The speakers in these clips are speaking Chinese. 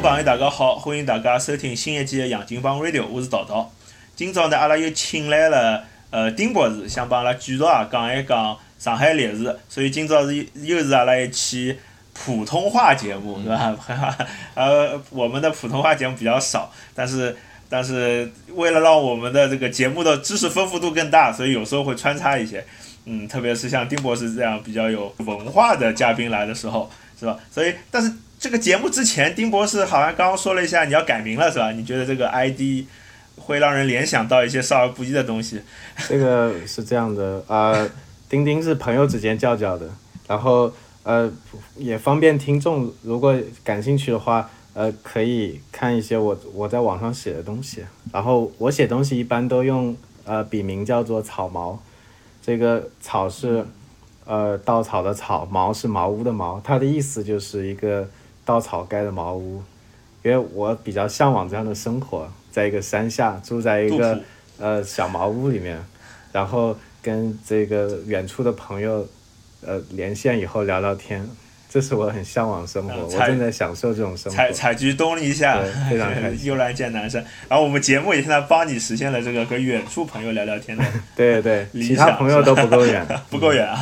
众朋友，大家好，欢迎大家收听新一季的《杨金帮 Radio》，我是桃桃。今朝呢，阿拉又请来了呃丁博士，想帮阿拉继续啊讲一讲上海历史，所以今朝是又是阿拉一期普通话节目，是吧？呃，我们的普通话节目比较少，但是但是为了让我们的这个节目的知识丰富度更大，所以有时候会穿插一些，嗯，特别是像丁博士这样比较有文化的嘉宾来的时候，是吧？所以，但是。这个节目之前，丁博士好像刚刚说了一下你要改名了，是吧？你觉得这个 ID 会让人联想到一些少儿不宜的东西？这个是这样的，呃，钉钉是朋友之间叫叫的，然后呃也方便听众，如果感兴趣的话，呃可以看一些我我在网上写的东西。然后我写东西一般都用呃笔名叫做草毛，这个草是呃稻草的草，茅是茅屋的茅，它的意思就是一个。稻草盖的茅屋，因为我比较向往这样的生活，在一个山下住在一个呃小茅屋里面，然后跟这个远处的朋友呃连线以后聊聊天，这是我很向往生活，我正在享受这种生活。采采菊东篱下，非常开心。悠然见南山，然后我们节目也现在帮你实现了这个跟远处朋友聊聊天的。对对，其他朋友都不够远，不够远啊。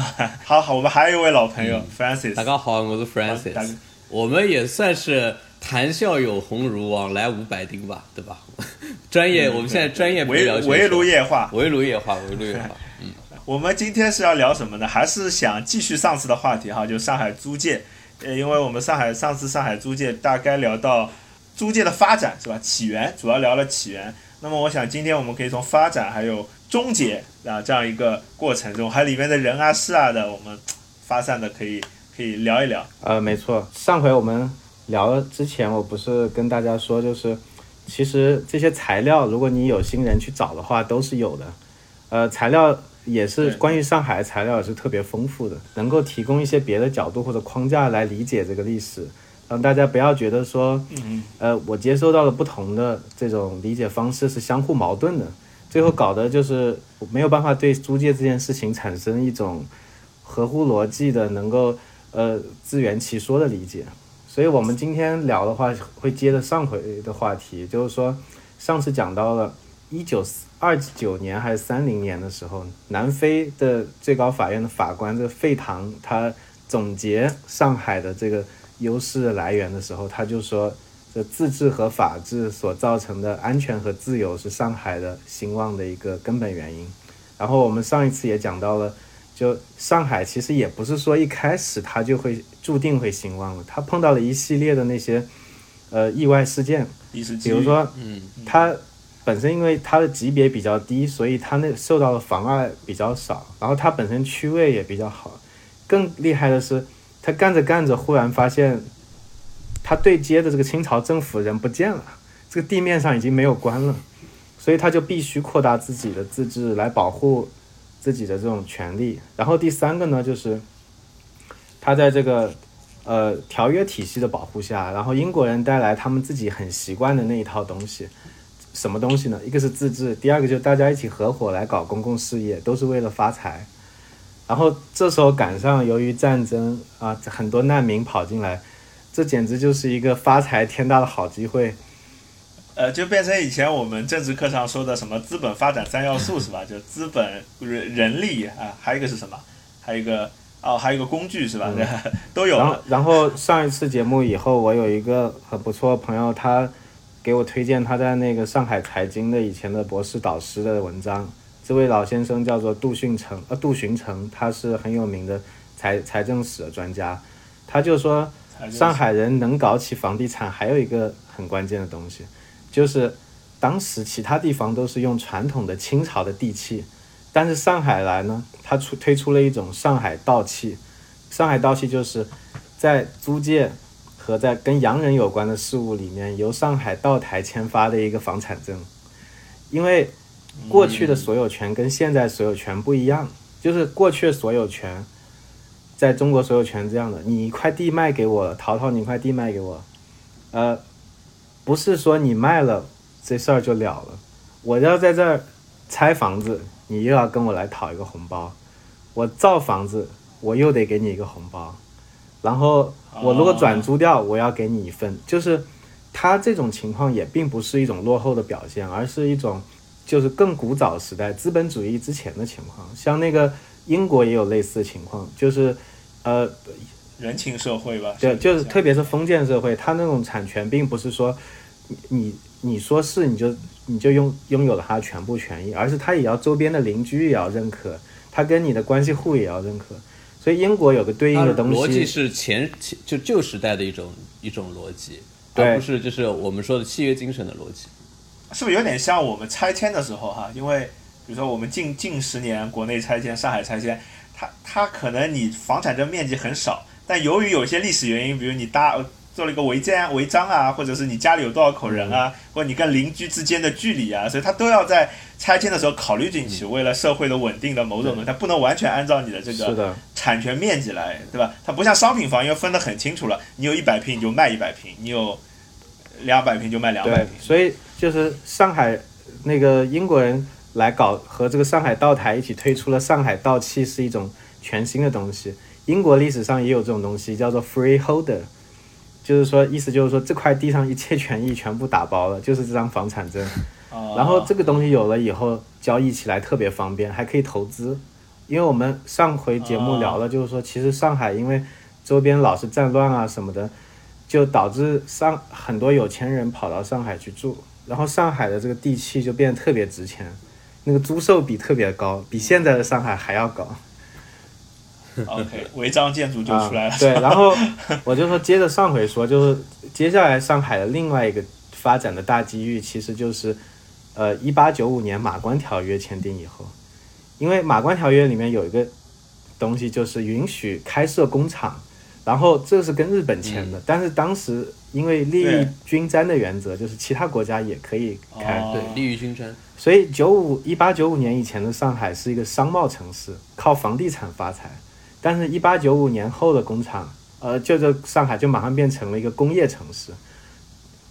好好，我们还有一位老朋友 Francis。大家好，我是 Francis。我们也算是谈笑有鸿儒，往来无白丁吧，对吧？专业，我们现在专业围围炉夜话，围炉夜话，围炉夜话。嗯，我们今天是要聊什么呢？还是想继续上次的话题哈，就上海租界。呃，因为我们上海上次上海租界大概聊到租界的发展是吧？起源主要聊了起源。那么我想今天我们可以从发展还有终结啊这样一个过程中，还里面的人啊事啊的，我们发散的可以。可以聊一聊，呃，没错，上回我们聊之前，我不是跟大家说，就是其实这些材料，如果你有心人去找的话，都是有的。呃，材料也是关于上海材料也是特别丰富的，能够提供一些别的角度或者框架来理解这个历史，让大家不要觉得说，呃，我接收到了不同的这种理解方式是相互矛盾的，最后搞得就是没有办法对租界这件事情产生一种合乎逻辑的能够。呃，自圆其说的理解，所以我们今天聊的话会接着上回的话题，就是说上次讲到了一九二九年还是三零年的时候，南非的最高法院的法官这个费唐他总结上海的这个优势来源的时候，他就说这自治和法治所造成的安全和自由是上海的兴旺的一个根本原因。然后我们上一次也讲到了。就上海其实也不是说一开始它就会注定会兴旺了，它碰到了一系列的那些呃意外事件，比如说，嗯，它本身因为它的级别比较低，所以它那受到的妨碍比较少，然后它本身区位也比较好，更厉害的是，它干着干着忽然发现，它对接的这个清朝政府人不见了，这个地面上已经没有官了，所以他就必须扩大自己的自治来保护。自己的这种权利，然后第三个呢，就是他在这个呃条约体系的保护下，然后英国人带来他们自己很习惯的那一套东西，什么东西呢？一个是自治，第二个就是大家一起合伙来搞公共事业，都是为了发财。然后这时候赶上由于战争啊，很多难民跑进来，这简直就是一个发财天大的好机会。呃，就变成以前我们政治课上说的什么资本发展三要素是吧？就资本、人、人力啊，还有一个是什么？还有一个哦，还有一个工具是吧？都有。然后，然后上一次节目以后，我有一个很不错的朋友，他给我推荐他在那个上海财经的以前的博士导师的文章。这位老先生叫做杜训成，呃，杜巡成，他是很有名的财财政史的专家。他就说，上海人能搞起房地产，还有一个很关键的东西。就是当时其他地方都是用传统的清朝的地契，但是上海来呢，它出推出了一种上海道契。上海道契就是在租界和在跟洋人有关的事物里面，由上海道台签发的一个房产证。因为过去的所有权跟现在所有权不一样，就是过去的所有权在中国所有权这样的，你一块地卖给我，淘淘，你一块地卖给我，呃。不是说你卖了这事儿就了了，我要在这儿拆房子，你又要跟我来讨一个红包；我造房子，我又得给你一个红包。然后我如果转租掉，我要给你一份。就是他这种情况也并不是一种落后的表现，而是一种就是更古早时代资本主义之前的情况。像那个英国也有类似的情况，就是呃。人情社会吧，对，就是特别是封建社会，它那种产权并不是说你你说是你就你就拥拥有了它全部权益，而是它也要周边的邻居也要认可，它跟你的关系户也要认可。所以英国有个对应的东西，逻辑是前前就旧时代的一种一种逻辑，而不是就是我们说的契约精神的逻辑，是不是有点像我们拆迁的时候哈？因为比如说我们近近十年国内拆迁，上海拆迁，它它可能你房产证面积很少。但由于有些历史原因，比如你搭做了一个违建违章啊，或者是你家里有多少口人啊，或者你跟邻居之间的距离啊，所以他都要在拆迁的时候考虑进去。为了社会的稳定的某种东西，他不能完全按照你的这个产权面积来，对吧？它不像商品房，因为分得很清楚了，你有一百平你就卖一百平，你有两百平就卖两百平。所以就是上海那个英国人来搞和这个上海道台一起推出了上海道契，是一种全新的东西。英国历史上也有这种东西，叫做 freeholder，就是说意思就是说这块地上一切权益全部打包了，就是这张房产证。然后这个东西有了以后，交易起来特别方便，还可以投资。因为我们上回节目聊了，就是说其实上海因为周边老是战乱啊什么的，就导致上很多有钱人跑到上海去住，然后上海的这个地契就变得特别值钱，那个租售比特别高，比现在的上海还要高。OK，违章建筑就出来了。对，然后我就说，接着上回说，就是接下来上海的另外一个发展的大机遇，其实就是，呃，一八九五年马关条约签订以后，因为马关条约里面有一个东西，就是允许开设工厂，然后这是跟日本签的，但是当时因为利益均沾的原则，就是其他国家也可以开，对，利益均沾，所以九五一八九五年以前的上海是一个商贸城市，靠房地产发财。但是，一八九五年后的工厂，呃，就这上海就马上变成了一个工业城市。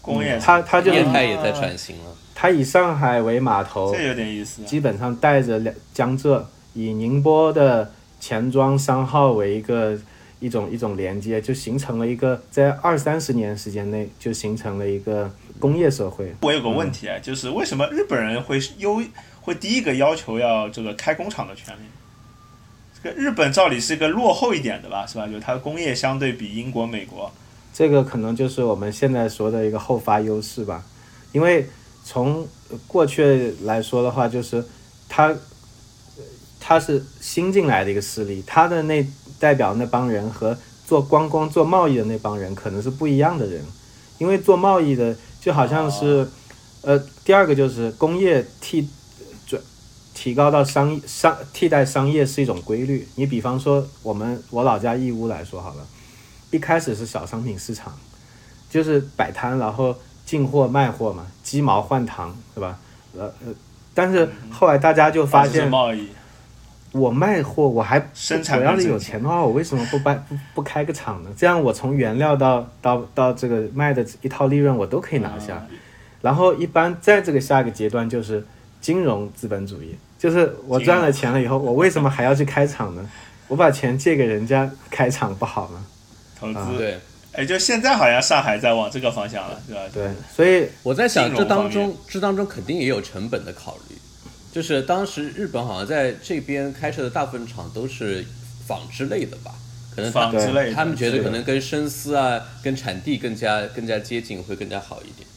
工业，它它就是业态也在转型了。它以上海为码头，这有点意思。基本上带着两江浙，以宁波的钱庄商号为一个一种一种连接，就形成了一个在二三十年时间内就形成了一个工业社会。我有个问题啊，就是为什么日本人会优会第一个要求要这个开工厂的权利？日本照理是一个落后一点的吧，是吧？就它工业相对比英国、美国，这个可能就是我们现在说的一个后发优势吧。因为从过去来说的话，就是它，它是新进来的一个势力，它的那代表那帮人和做光光做贸易的那帮人可能是不一样的人，因为做贸易的就好像是，呃，第二个就是工业替。提高到商商替代商业是一种规律。你比方说，我们我老家义乌来说好了，一开始是小商品市场，就是摆摊，然后进货卖货嘛，鸡毛换糖，是吧？呃呃，但是后来大家就发现，我卖货我还生产我要是有钱的话，我为什么不办不不开个厂呢？这样我从原料到到到这个卖的一套利润我都可以拿下。然后一般在这个下一个阶段就是金融资本主义。就是我赚了钱了以后，我为什么还要去开厂呢？我把钱借给人家开厂不好吗？投资对，哎，就现在好像上海在往这个方向了，对吧？对，所以我在想，这当中这当中肯定也有成本的考虑。就是当时日本好像在这边开设的大部分厂都是纺织类的吧？可能纺织类，他们觉得可能跟生丝啊、跟产地更加更加接近，会更加好一点。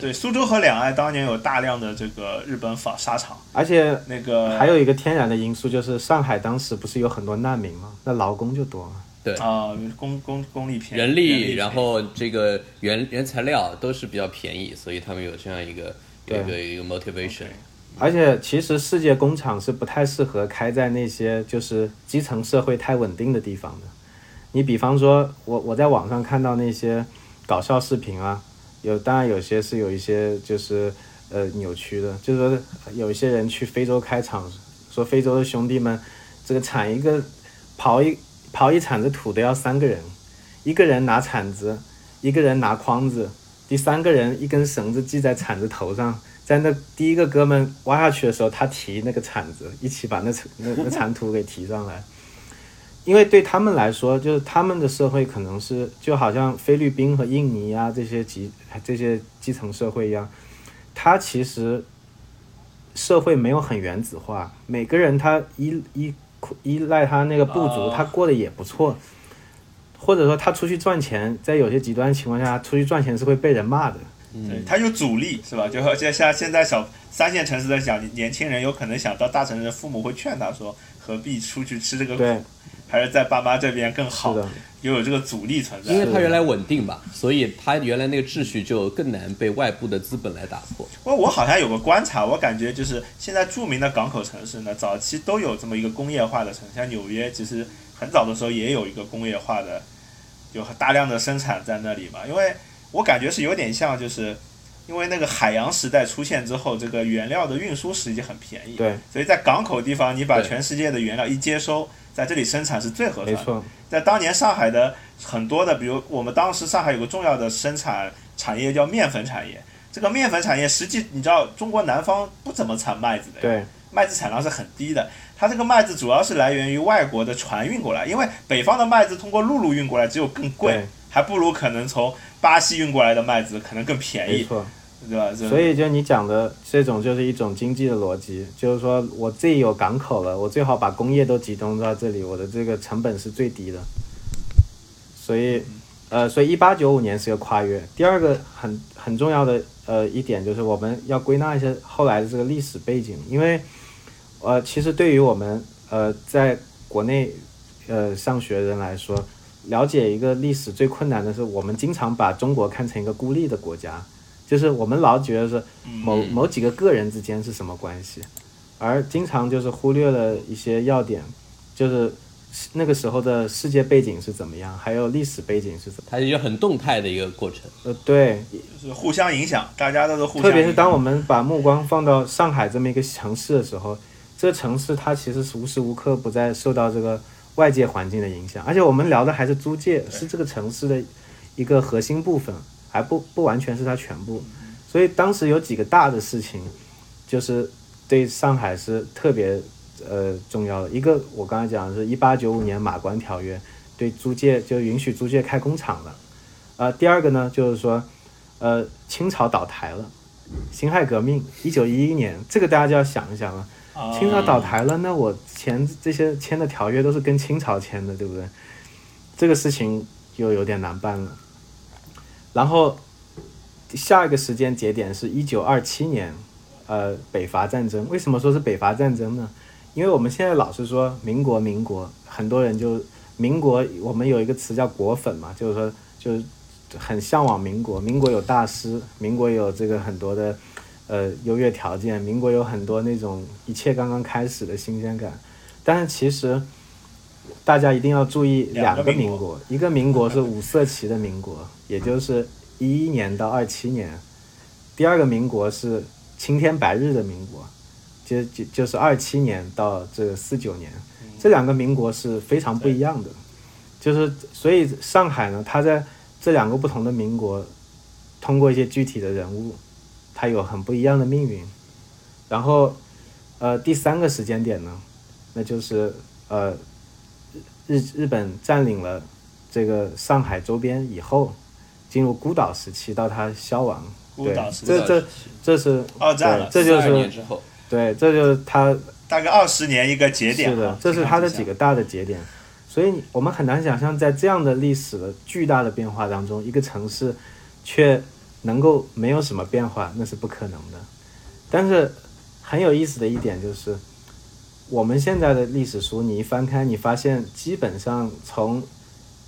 对，苏州和两岸当年有大量的这个日本纺纱厂，而且那个还有一个天然的因素，就是上海当时不是有很多难民吗？那劳工就多嘛。对啊，工工工力便宜，人力，然后这个原原材料都是比较便宜，所以他们有这样一个有一个一个 motivation。而且其实世界工厂是不太适合开在那些就是基层社会太稳定的地方的。你比方说，我我在网上看到那些搞笑视频啊。有，当然有些是有一些就是呃扭曲的，就是说有一些人去非洲开厂，说非洲的兄弟们，这个铲一个刨一刨一铲子土都要三个人，一个人拿铲子，一个人拿筐子，第三个人一根绳子系在铲子头上，在那第一个哥们挖下去的时候，他提那个铲子，一起把那那那铲土给提上来。因为对他们来说，就是他们的社会可能是就好像菲律宾和印尼啊这些基这些基层社会一样，他其实社会没有很原子化，每个人他依依依赖他那个部族，哦他过得也不错，或者说他出去赚钱，在有些极端情况下，出去赚钱是会被人骂的。对，他有阻力是吧？就好就像现在小三线城市的小年轻人，有可能想到大城市，父母会劝他说，何必出去吃这个苦，还是在爸妈这边更好，的，又有这个阻力存在。因为它原来稳定吧，所以它原来那个秩序就更难被外部的资本来打破。不过我好像有个观察，我感觉就是现在著名的港口城市呢，早期都有这么一个工业化的城市，像纽约，其实很早的时候也有一个工业化的，有大量的生产在那里嘛。因为我感觉是有点像，就是因为那个海洋时代出现之后，这个原料的运输实际很便宜，对，所以在港口地方，你把全世界的原料一接收，在这里生产是最合算的。没错，在当年上海的很多的，比如我们当时上海有个重要的生产产业叫面粉产业。这个面粉产业实际你知道，中国南方不怎么产麦子的，，对，麦子产量是很低的。它这个麦子主要是来源于外国的船运过来，因为北方的麦子通过陆路运过来只有更贵，还不如可能从巴西运过来的麦子可能更便宜，没错。对吧？所以就你讲的这种就是一种经济的逻辑，就是说我自己有港口了，我最好把工业都集中到这里，我的这个成本是最低的。所以，呃，所以一八九五年是个跨越。第二个很很重要的呃一点就是我们要归纳一下后来的这个历史背景，因为呃，其实对于我们呃在国内呃上学人来说，了解一个历史最困难的是，我们经常把中国看成一个孤立的国家，就是我们老觉得是某某几个个人之间是什么关系，而经常就是忽略了一些要点，就是那个时候的世界背景是怎么样，还有历史背景是怎么。它是一个很动态的一个过程。呃，对，就是互相影响，大家都是互相特别是当我们把目光放到上海这么一个城市的时候，这个城市它其实是无时无刻不在受到这个外界环境的影响，而且我们聊的还是租界，是这个城市的一个核心部分，还不不完全是它全部。所以当时有几个大的事情，就是对上海是特别呃重要的。一个我刚才讲的是一八九五年马关条约，对租界就允许租界开工厂了。呃，第二个呢，就是说，呃，清朝倒台了，辛亥革命，一九一一年，这个大家就要想一想了。啊清朝倒台了，那我前这些签的条约都是跟清朝签的，对不对？这个事情又有点难办了。然后下一个时间节点是一九二七年，呃，北伐战争。为什么说是北伐战争呢？因为我们现在老是说民国，民国，很多人就民国，我们有一个词叫国粉嘛，就是说就很向往民国。民国有大师，民国有这个很多的呃优越条件，民国有很多那种一切刚刚开始的新鲜感。但是其实大家一定要注意两个民国一个民国是五色旗的民国，也就是一一年到二七年；第二个民国是青天白日的民国，就就就是二七年到这个四九年，这两个民国是非常不一样的。就是所以上海呢，它在这两个不同的民国，通过一些具体的人物，它有很不一样的命运。然后，呃，第三个时间点呢，那就是呃，日日本占领了这个上海周边以后，进入孤岛时期，到它消亡。对孤岛时，这这这是二战了，这就42年是之后，对，这就是它大概二十年一个节点啊，是的，这是它的几个大的节点，所以我们很难想象，在这样的历史的巨大的变化当中，一个城市却能够没有什么变化，那是不可能的。但是很有意思的一点就是，我们现在的历史书，你一翻开，你发现基本上从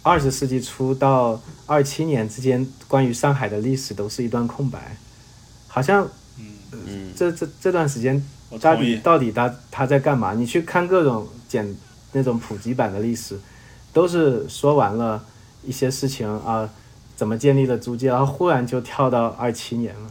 二十世纪初到二七年之间，关于上海的历史都是一段空白，好像嗯，这这这段时间到。底到底他他在干嘛？你去看各种简那种普及版的历史，都是说完了一些事情啊，怎么建立了租界，然后忽然就跳到二七年了。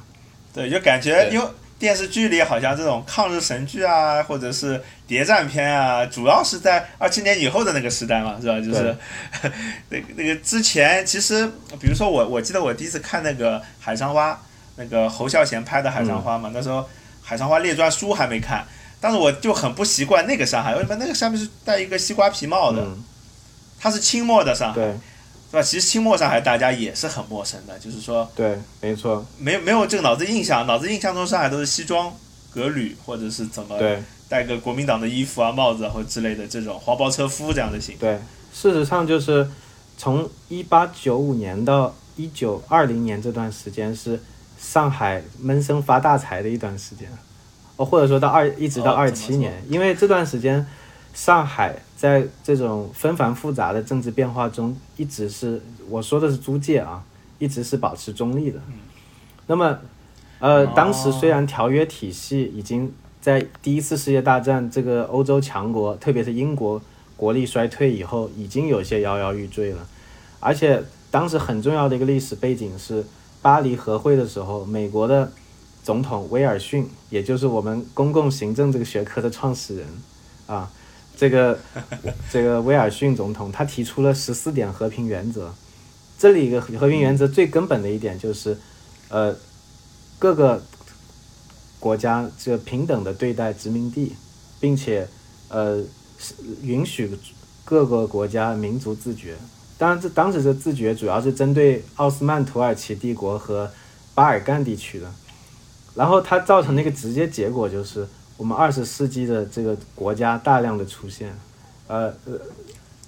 对，就感觉对因为电视剧里好像这种抗日神剧啊，或者是谍战片啊，主要是在二七年以后的那个时代嘛，是吧？就是 那个那个之前，其实比如说我，我记得我第一次看那个《海上花》，那个侯孝贤拍的《海上花》嘛，那时候《海上花列传》书还没看，但是我就很不习惯那个上海，为什么那个上面是戴一个西瓜皮帽的？嗯，它是清末的上海，对是吧？其实清末上海大家也是很陌生的，就是说对，没错，没没有这个脑子印象，脑子印象中上海都是西装革履或者是怎么对戴个国民党的衣服啊、帽子啊或之类的这种黄包车夫这样的形象。对。事实上，就是从一八九五年到一九二零年这段时间是上海闷声发大财的一段时间，哦，或者说到二一直到哦二七年，因为这段时间上海在这种纷繁复杂的政治变化中，一直是我说的是租界啊，一直是保持中立的。那么，呃，当时虽然条约体系已经在第一次世界大战这个欧洲强国，特别是英国国力衰退以后，已经有些摇摇欲坠了，而且当时很重要的一个历史背景是巴黎和会的时候，美国的总统威尔逊，也就是我们公共行政这个学科的创始人啊，这个这个威尔逊总统他提出了十四点和平原则，这里一个和平原则最根本的一点就是，呃，各个国家这平等的对待殖民地，并且呃允许各个国家民族自觉。当然，这当时这自觉主要是针对奥斯曼土耳其帝国和巴尔干地区的，然后它造成的一个直接结果就是我们二十世纪的这个国家大量的出现，呃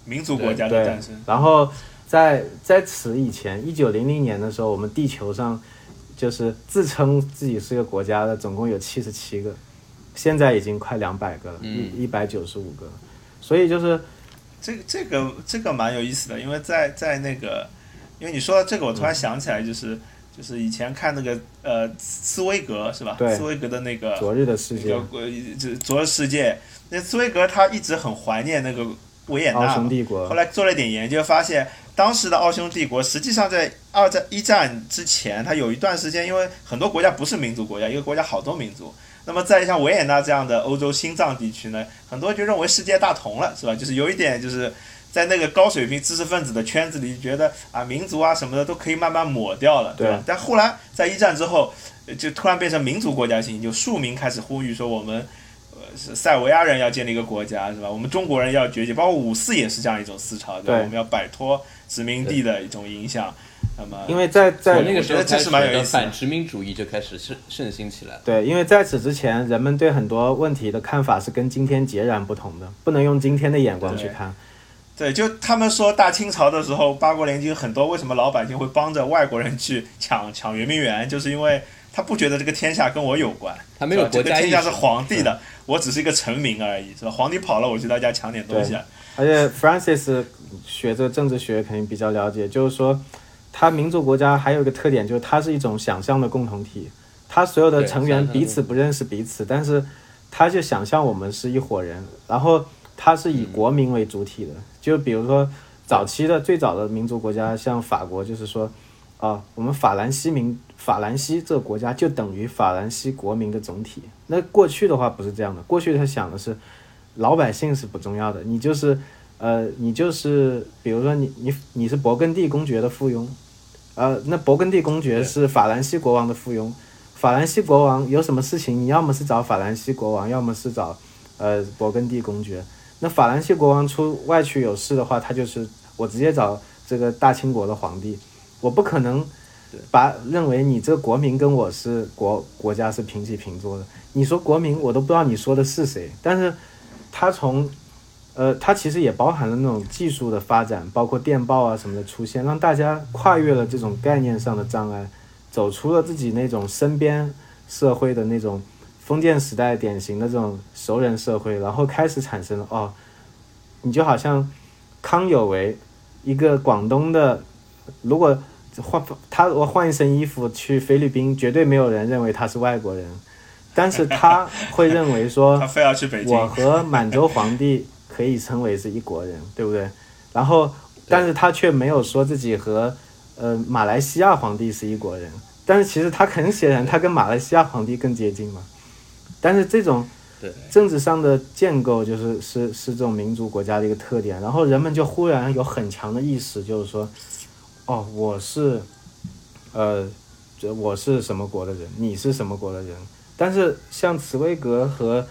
民族国家的诞生，，然后在在此以前，一九零零年的时候，我们地球上就是自称自己是个国家的，总共有七十七个，现在已经快两百个了，一一百九十五个，所以就是这个这个这个蛮有意思的，因为在在那个，因为你说到这个，我突然想起来，就是、就是以前看那个呃茨威格是吧？对斯威格的那个昨日的世界那个，呃这昨日世界，那茨威格他一直很怀念那个维也纳奥，匈帝国后，来做了一点研究，发现当时的奥匈帝国实际上在二战一战之前，它有一段时间，因为很多国家不是民族国家，一个国家好多民族。那么在像维也纳这样的欧洲心脏地区呢，很多就认为世界大同了，是吧？就是有一点就是在那个高水平知识分子的圈子里，觉得啊民族啊什么的都可以慢慢抹掉了，对吧？对但后来在一战之后，呃就突然变成民族国家性，就庶民开始呼吁说我们。呃，是塞尔维亚人要建立一个国家，是吧？我们中国人要崛起，包括五四也是这样一种思潮，对吧？对我们要摆脱殖民地的一种影响。那么，因为在在那个时候我觉得这是开始的蛮有意思的反殖民主义就开始盛盛行起来了。对，因为在此之前，人们对很多问题的看法是跟今天截然不同的，不能用今天的眼光去看。对，就他们说大清朝的时候，八国联军很多，为什么老百姓会帮着外国人去抢 抢圆明园？就是因为他不觉得这个天下跟我有关，他没有是吧这国家这个天下是皇帝的，我只是一个臣民而已，是吧？皇帝跑了，我去他家抢点东西啊。而且 Francis 学这个政治学肯定比较了解，就是说，他民族国家还有一个特点，就是它是一种想象的共同体，他所有的成员彼此不认识彼此，但是他就想象我们是一伙人，然后它是以国民为主体的，就比如说早期的最早的民族国家，像法国，就是说，啊，我们法兰西民法兰西这个国家就等于法兰西国民的总体。那过去的话不是这样的，过去他想的是老百姓是不重要的，你就是呃，你就是比如说你你你是勃艮第公爵的附庸，呃，那勃艮第公爵是法兰西国王的附庸，法兰西国王有什么事情，你要么是找法兰西国王，要么是找呃勃艮第公爵。那法兰西国王出外去有事的话，他就是我直接找这个大清国的皇帝，我不可能把认为你这个国民跟我是国国家是平起平坐的。你说国民，我都不知道你说的是谁，但是他从呃，他其实也包含了那种技术的发展，包括电报啊什么的出现，让大家跨越了这种概念上的障碍，走出了自己那种身边社会的那种封建时代典型的这种熟人社会，然后开始产生了哦，你就好像康有为，一个广东的，如果换他我换一身衣服去菲律宾，绝对没有人认为他是外国人，但是他会认为说 他非要去北京，我和满洲皇帝可以称为是一国人，对不对？然后，但是他却没有说自己和呃马来西亚皇帝是一国人，但是其实他很显然他跟马来西亚皇帝更接近嘛。但是这种政治上的建构就是是是这种民族国家的一个特点，然后人们就忽然有很强的意识，就是说，哦，我是，呃，这我是什么国的人，你是什么国的人。但是像茨威格和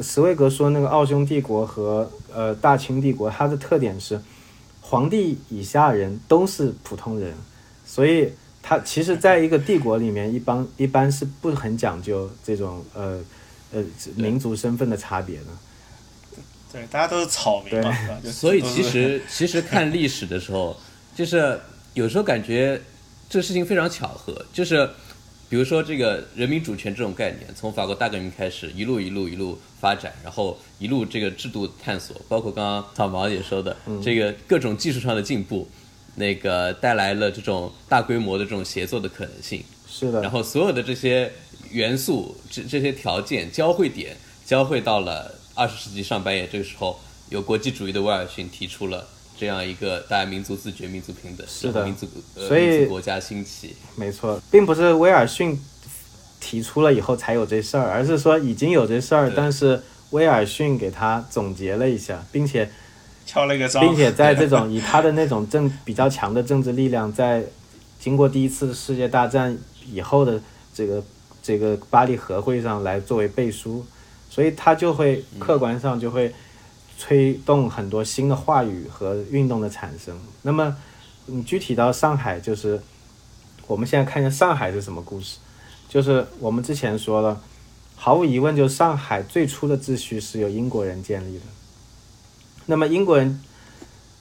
茨威格说那个奥匈帝国和呃大清帝国，它的特点是，皇帝以下人都是普通人，所以他其实在一个帝国里面，一般一般是不很讲究这种呃呃民族身份的差别的。对，大家都是草民嘛，是吧？就 所以其实其实看历史的时候，就是有时候感觉这个事情非常巧合，就是比如说这个人民主权这种概念，从法国大革命开始，一路一路一路发展，然后一路这个制度探索，包括刚刚草毛也说的，这个各种技术上的进步，那个带来了这种大规模的这种协作的可能性。是的，然后所有的这些元素、这这些条件交汇点，交汇到了二十世纪上半叶这个时候，有国际主义的威尔逊提出了这样一个大家民族自觉、民族平等，是的民族呃所以民族国家兴起。没错，并不是威尔逊提出了以后才有这事儿，而是说已经有这事儿，但是威尔逊给他总结了一下，并且敲了一个章，并且在这种以他的那种政比较强的政治力量，在经过第一次世界大战以后的这个这个巴黎和会上来作为背书，所以他就会客观上就会推动很多新的话语和运动的产生。那么你具体到上海，就是我们现在看一下上海是什么故事，就是我们之前说了，毫无疑问，就是上海最初的秩序是由英国人建立的。那么英国人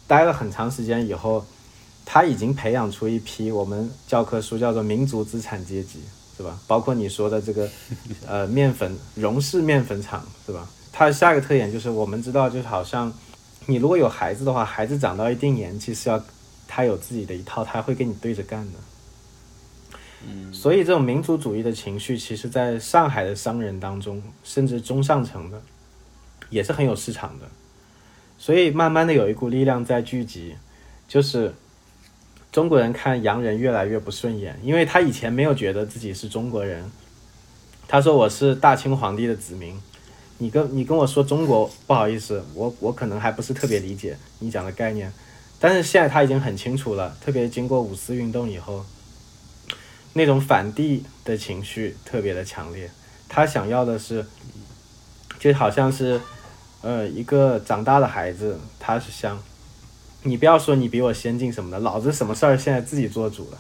待了很长时间以后，他已经培养出一批我们教科书叫做民族资产阶级，是吧？包括你说的这个 呃面粉荣氏面粉厂，是吧？它的下一个特点就是我们知道，就是好像你如果有孩子的话，孩子长到一定年纪是要他有自己的一套，他会跟你对着干的。嗯，所以这种民族主义的情绪，其实在上海的商人当中，甚至中上层的，也是很有市场的。所以慢慢的有一股力量在聚集，就是中国人看洋人越来越不顺眼，因为他以前没有觉得自己是中国人，他说我是大清皇帝的子民，你跟你跟我说中国，不好意思，我我可能还不是特别理解你讲的概念，但是现在他已经很清楚了，特别经过五四运动以后，那种反帝的情绪特别的强烈，他想要的是，就好像是。呃，一个长大的孩子，他是想，你不要说你比我先进什么的，老子什么事儿现在自己做主了。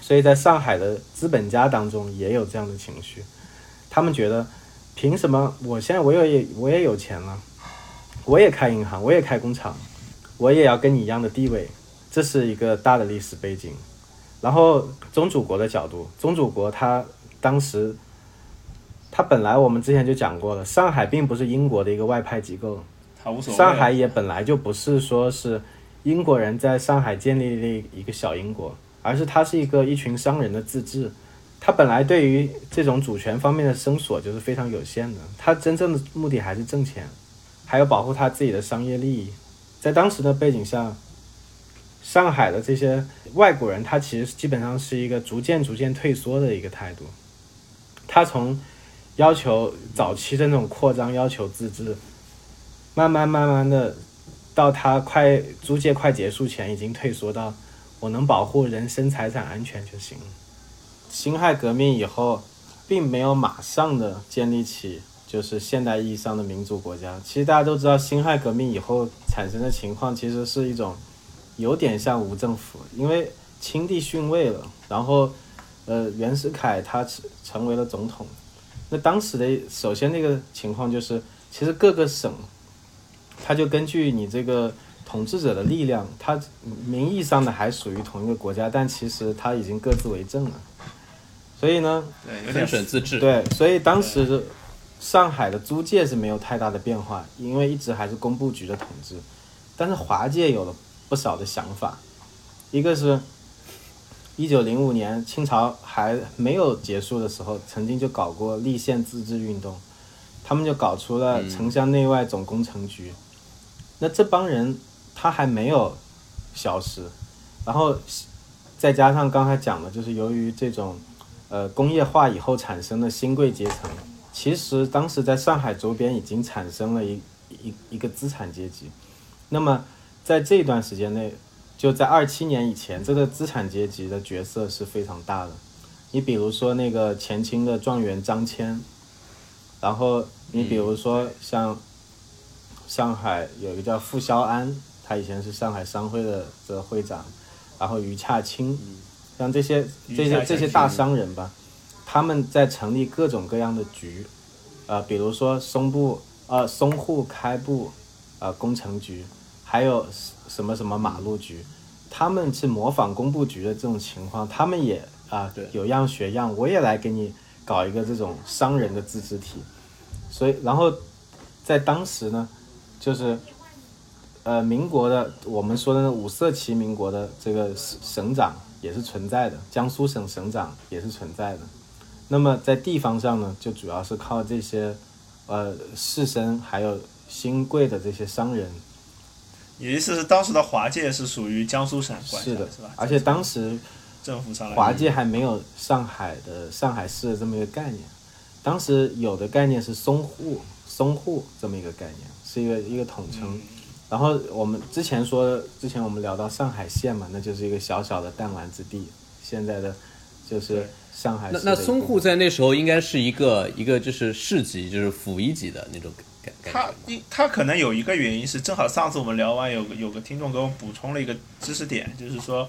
所以在上海的资本家当中也有这样的情绪，他们觉得，凭什么我现在我也我也有钱了，我也开银行，我也开工厂，我也要跟你一样的地位，这是一个大的历史背景。然后宗主国的角度，宗主国他当时。它本来我们之前就讲过了，上海并不是英国的一个外派机构，他无所谓。上海也本来就不是说是英国人在上海建立了一个小英国，而是它是一个一群商人的自治。他本来对于这种主权方面的伸索就是非常有限的，他真正的目的还是挣钱，还有保护他自己的商业利益。在当时的背景下，上海的这些外国人，他其实基本上是一个逐渐逐渐退缩的一个态度，他从要求早期的那种扩张，要求自治，慢慢慢慢的，到他快租界快结束前，已经退缩到我能保护人身财产安全就行。辛亥革命以后，并没有马上的建立起就是现代意义上的民主国家。其实大家都知道，辛亥革命以后产生的情况，其实是一种有点像无政府，因为清帝逊位了，然后呃袁世凯他成为了总统。那当时的首先那个情况就是，其实各个省，它就根据你这个统治者的力量，它名义上的还属于同一个国家，但其实它已经各自为政了。所以呢，对，有分点省自治。对，所以当时上海的租界是没有太大的变化，因为一直还是工部局的统治。但是华界有了不少的想法，一个是。一九零五年，清朝还没有结束的时候，曾经就搞过立宪自治运动，他们就搞出了城乡内外总工程局。那这帮人他还没有消失，然后再加上刚才讲的，就是由于这种呃工业化以后产生的新贵阶层，其实当时在上海周边已经产生了一一一个资产阶级。那么在这段时间内，就在二七年以前，这个资产阶级的角色是非常大的。你比如说那个前清的状元张骞，然后你比如说像上海有一个叫傅肖安，他以前是上海商会的这个会长，然后余洽清，像这些这些这些大商人吧，他们在成立各种各样的局，呃，比如说淞部呃淞沪开埠呃工程局，还有什么什么马路局，他们是模仿工部局的这种情况，他们也啊、对有样学样，我也来给你搞一个这种商人的自治体，所以然后在当时呢，就是呃民国的我们说的五色旗民国的这个省省长也是存在的，江苏省省长也是存在的。那么在地方上呢，就主要是靠这些呃士绅还有新贵的这些商人意思是当时的华界是属于江苏省管辖是的是吧？而且当时政府上来华界还没有上海的上海市的这么一个概念，当时有的概念是淞沪淞沪这么一个概念，是一个一个统称。然后我们之前说，之前我们聊到上海县嘛，那就是一个小小的弹丸之地，现在的就是对上海那那淞沪在那时候应该是一个一个就是市级，就是府一级的那种感感他觉。一他可能有一个原因是，正好上次我们聊完，有个有个听众给我们补充了一个知识点，就是说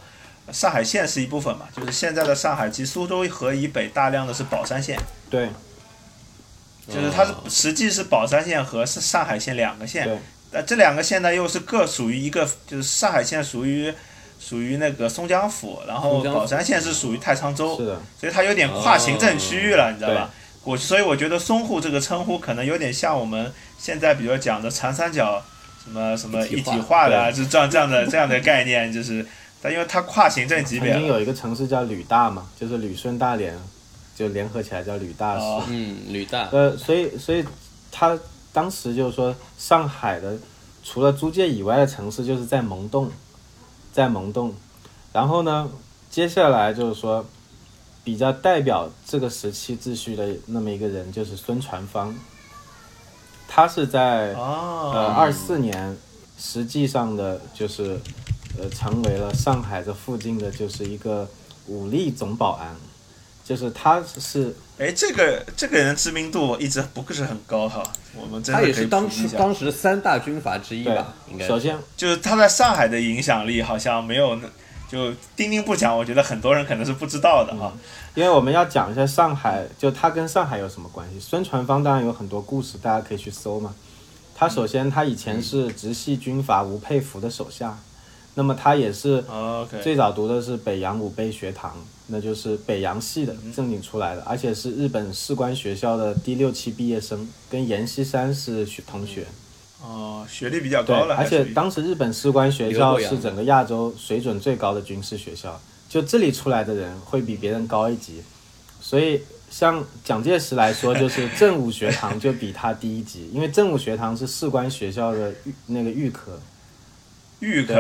上海县是一部分嘛，就是现在的上海及苏州河以北大量的是宝山县，对。就是它是哦实际是宝山县和是上海县两个县，对。呃这两个县呢又是各属于一个，就是上海县属于属于那个松江府，然后宝山县是属于太仓州，是的，所以它有点跨行政区域了，哦你知道吧？我所以我觉得淞沪这个称呼可能有点像我们现在比如讲的长三角什么什么一一体化的啊，就这样这样的这样的概念，就是但因为它跨行政级别了，曾经有一个城市叫旅大嘛，就是旅顺大连就联合起来叫旅大市。哦。嗯，吕大，呃，所以所以他当时就是说，上海的除了租界以外的城市，就是在蒙洞，在萌动。然后呢，接下来就是说，比较代表这个时期秩序的那么一个人，就是孙传芳。他是在呃哦，二四年，实际上的就是呃成为了上海这附近的就是一个武力总保安，就是他是哎，这个这个人知名度一直不是很高哈，我们真他的可以也是当时。当时三大军阀之一吧？应该，首先就是他在上海的影响力好像没有那，就丁丁不讲，我觉得很多人可能是不知道的哈。因为我们要讲一下上海，就他跟上海有什么关系？孙传芳当然有很多故事，大家可以去搜嘛。他首先他以前是直系军阀吴佩孚的手下，那么他也是最早读的是北洋武备学堂，那就是北洋系的正经出来的，而且是日本士官学校的第六期毕业生，跟阎锡山是学同学。哦，学历比较高，了，而且当时日本士官学校是整个亚洲水准最高的军事学校，就这里出来的人会比别人高一级，所以像蒋介石来说，就是 正武学堂就比他低一级，因为正武学堂是士官学校的预那个预科，预科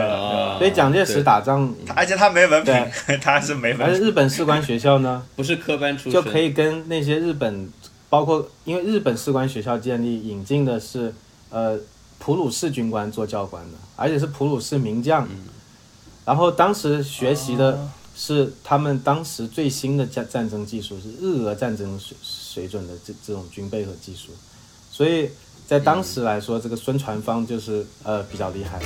所以蒋介石打仗，他而且他没文凭，他是没文凭。而日本士官学校呢，不是科班出身，就可以跟那些日本，包括因为日本士官学校建立引进的是呃普鲁士军官做教官的，而且是普鲁士名将。然后当时学习的哦。是他们当时最新的战战争技术，是日俄战争水水准的这这种军备和技术，所以在当时来说，这个孙传芳就是呃比较厉害。